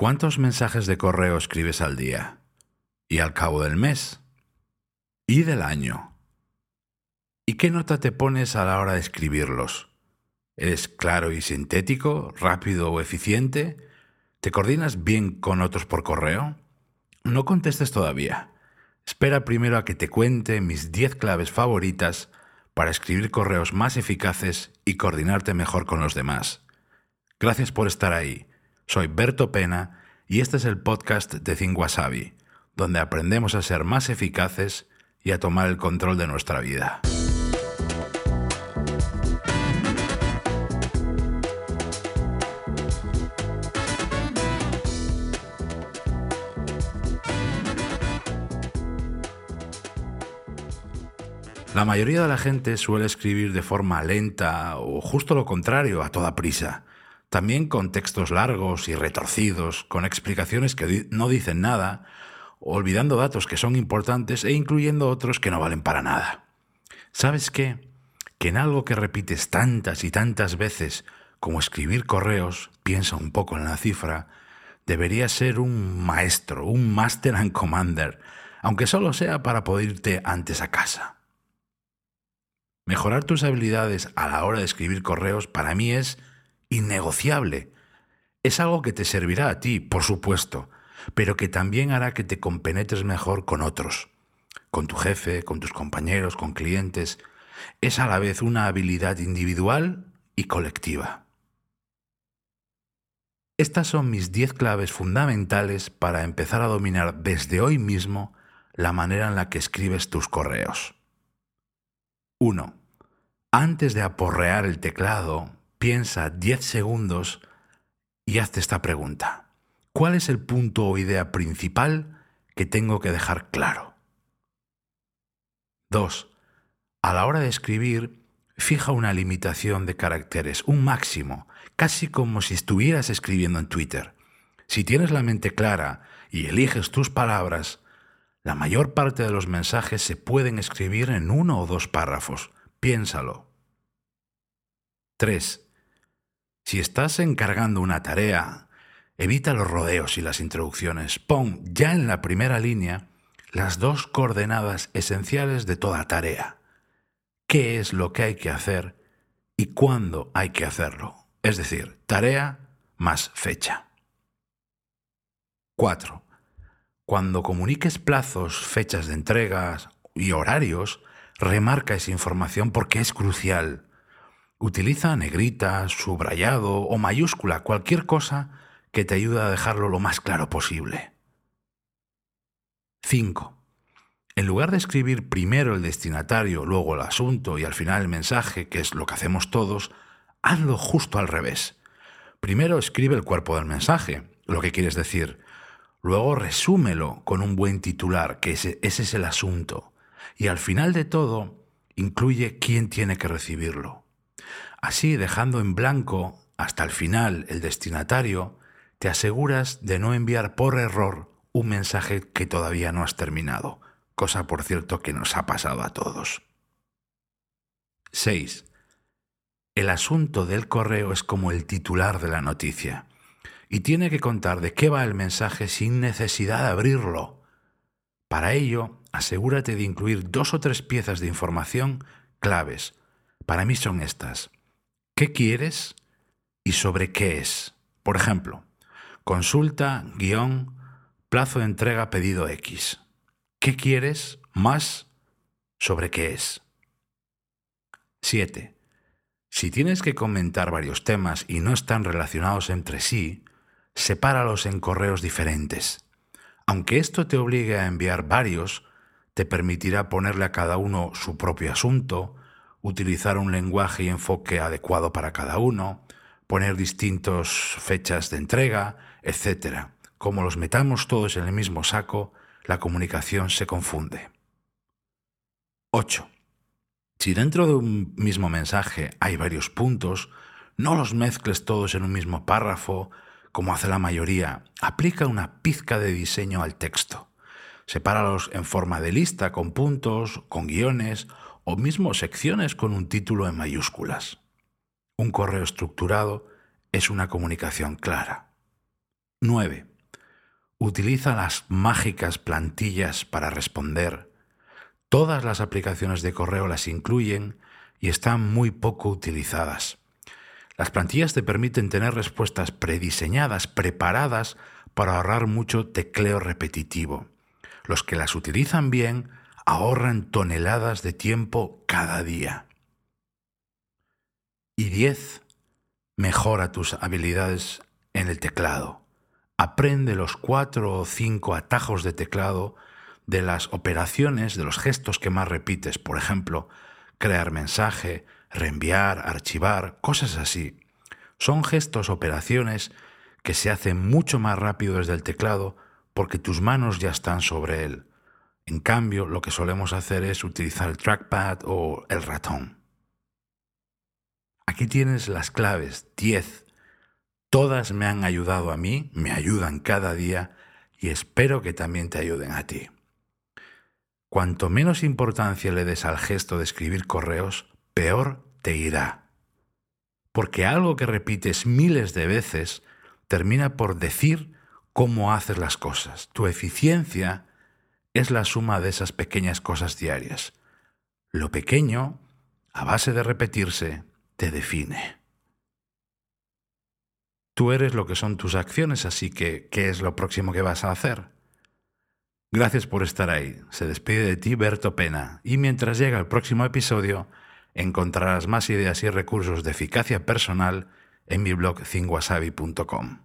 ¿Cuántos mensajes de correo escribes al día? ¿Y al cabo del mes? ¿Y del año? ¿Y qué nota te pones a la hora de escribirlos? ¿Eres claro y sintético, rápido o eficiente? ¿Te coordinas bien con otros por correo? No contestes todavía. Espera primero a que te cuente mis 10 claves favoritas para escribir correos más eficaces y coordinarte mejor con los demás. Gracias por estar ahí. Soy Berto Pena y este es el podcast de Think donde aprendemos a ser más eficaces y a tomar el control de nuestra vida. La mayoría de la gente suele escribir de forma lenta o justo lo contrario, a toda prisa también con textos largos y retorcidos, con explicaciones que no dicen nada, olvidando datos que son importantes e incluyendo otros que no valen para nada. ¿Sabes qué? Que en algo que repites tantas y tantas veces como escribir correos, piensa un poco en la cifra, debería ser un maestro, un master and commander, aunque solo sea para poder irte antes a casa. Mejorar tus habilidades a la hora de escribir correos para mí es innegociable. Es algo que te servirá a ti, por supuesto, pero que también hará que te compenetres mejor con otros, con tu jefe, con tus compañeros, con clientes. Es a la vez una habilidad individual y colectiva. Estas son mis 10 claves fundamentales para empezar a dominar desde hoy mismo la manera en la que escribes tus correos. 1. Antes de aporrear el teclado, piensa 10 segundos y hazte esta pregunta. ¿Cuál es el punto o idea principal que tengo que dejar claro? 2. A la hora de escribir, fija una limitación de caracteres, un máximo, casi como si estuvieras escribiendo en Twitter. Si tienes la mente clara y eliges tus palabras, la mayor parte de los mensajes se pueden escribir en uno o dos párrafos. Piénsalo. 3. Si estás encargando una tarea, evita los rodeos y las introducciones. Pon ya en la primera línea las dos coordenadas esenciales de toda tarea. ¿Qué es lo que hay que hacer y cuándo hay que hacerlo? Es decir, tarea más fecha. 4. Cuando comuniques plazos, fechas de entregas y horarios, remarca esa información porque es crucial. Utiliza negrita, subrayado o mayúscula, cualquier cosa que te ayude a dejarlo lo más claro posible. 5. En lugar de escribir primero el destinatario, luego el asunto y al final el mensaje, que es lo que hacemos todos, hazlo justo al revés. Primero escribe el cuerpo del mensaje, lo que quieres decir. Luego resúmelo con un buen titular, que ese, ese es el asunto. Y al final de todo, incluye quién tiene que recibirlo. Así, dejando en blanco hasta el final el destinatario, te aseguras de no enviar por error un mensaje que todavía no has terminado, cosa por cierto que nos ha pasado a todos. 6. El asunto del correo es como el titular de la noticia y tiene que contar de qué va el mensaje sin necesidad de abrirlo. Para ello, asegúrate de incluir dos o tres piezas de información claves. Para mí son estas qué quieres y sobre qué es. Por ejemplo, consulta, guion, plazo de entrega pedido X. ¿Qué quieres más sobre qué es? 7. Si tienes que comentar varios temas y no están relacionados entre sí, sepáralos en correos diferentes. Aunque esto te obligue a enviar varios, te permitirá ponerle a cada uno su propio asunto, utilizar un lenguaje y enfoque adecuado para cada uno, poner distintas fechas de entrega, etc. Como los metamos todos en el mismo saco, la comunicación se confunde. 8. Si dentro de un mismo mensaje hay varios puntos, no los mezcles todos en un mismo párrafo, como hace la mayoría. Aplica una pizca de diseño al texto. Sepáralos en forma de lista con puntos, con guiones o mismo secciones con un título en mayúsculas. Un correo estructurado es una comunicación clara. 9. utiliza las mágicas plantillas para responder. Todas las aplicaciones de correo las incluyen y están muy poco utilizadas. Las plantillas te permiten tener respuestas prediseñadas, preparadas para ahorrar mucho tecleo repetitivo. Los que las utilizan bien ahorran toneladas de tiempo cada día. Y 10. Mejora tus habilidades en el teclado. Aprende los cuatro o cinco atajos de teclado de las operaciones, de los gestos que más repites. Por ejemplo, crear mensaje, reenviar, archivar, cosas así. Son gestos, operaciones que se hacen mucho más rápido desde el teclado porque tus manos ya están sobre él. En cambio, lo que solemos hacer es utilizar el trackpad o el ratón. Aquí tienes las claves, 10. Todas me han ayudado a mí, me ayudan cada día y espero que también te ayuden a ti. Cuanto menos importancia le des al gesto de escribir correos, peor te irá. Porque algo que repites miles de veces termina por decir cómo haces las cosas. Tu eficiencia es la suma de esas pequeñas cosas diarias. Lo pequeño, a base de repetirse, te define. Tú eres lo que son tus acciones, así que, ¿qué es lo próximo que vas a hacer? Gracias por estar ahí. Se despide de ti Berto Pena. Y mientras llega el próximo episodio, encontrarás más ideas y recursos de eficacia personal en mi blog cinguasabi.com.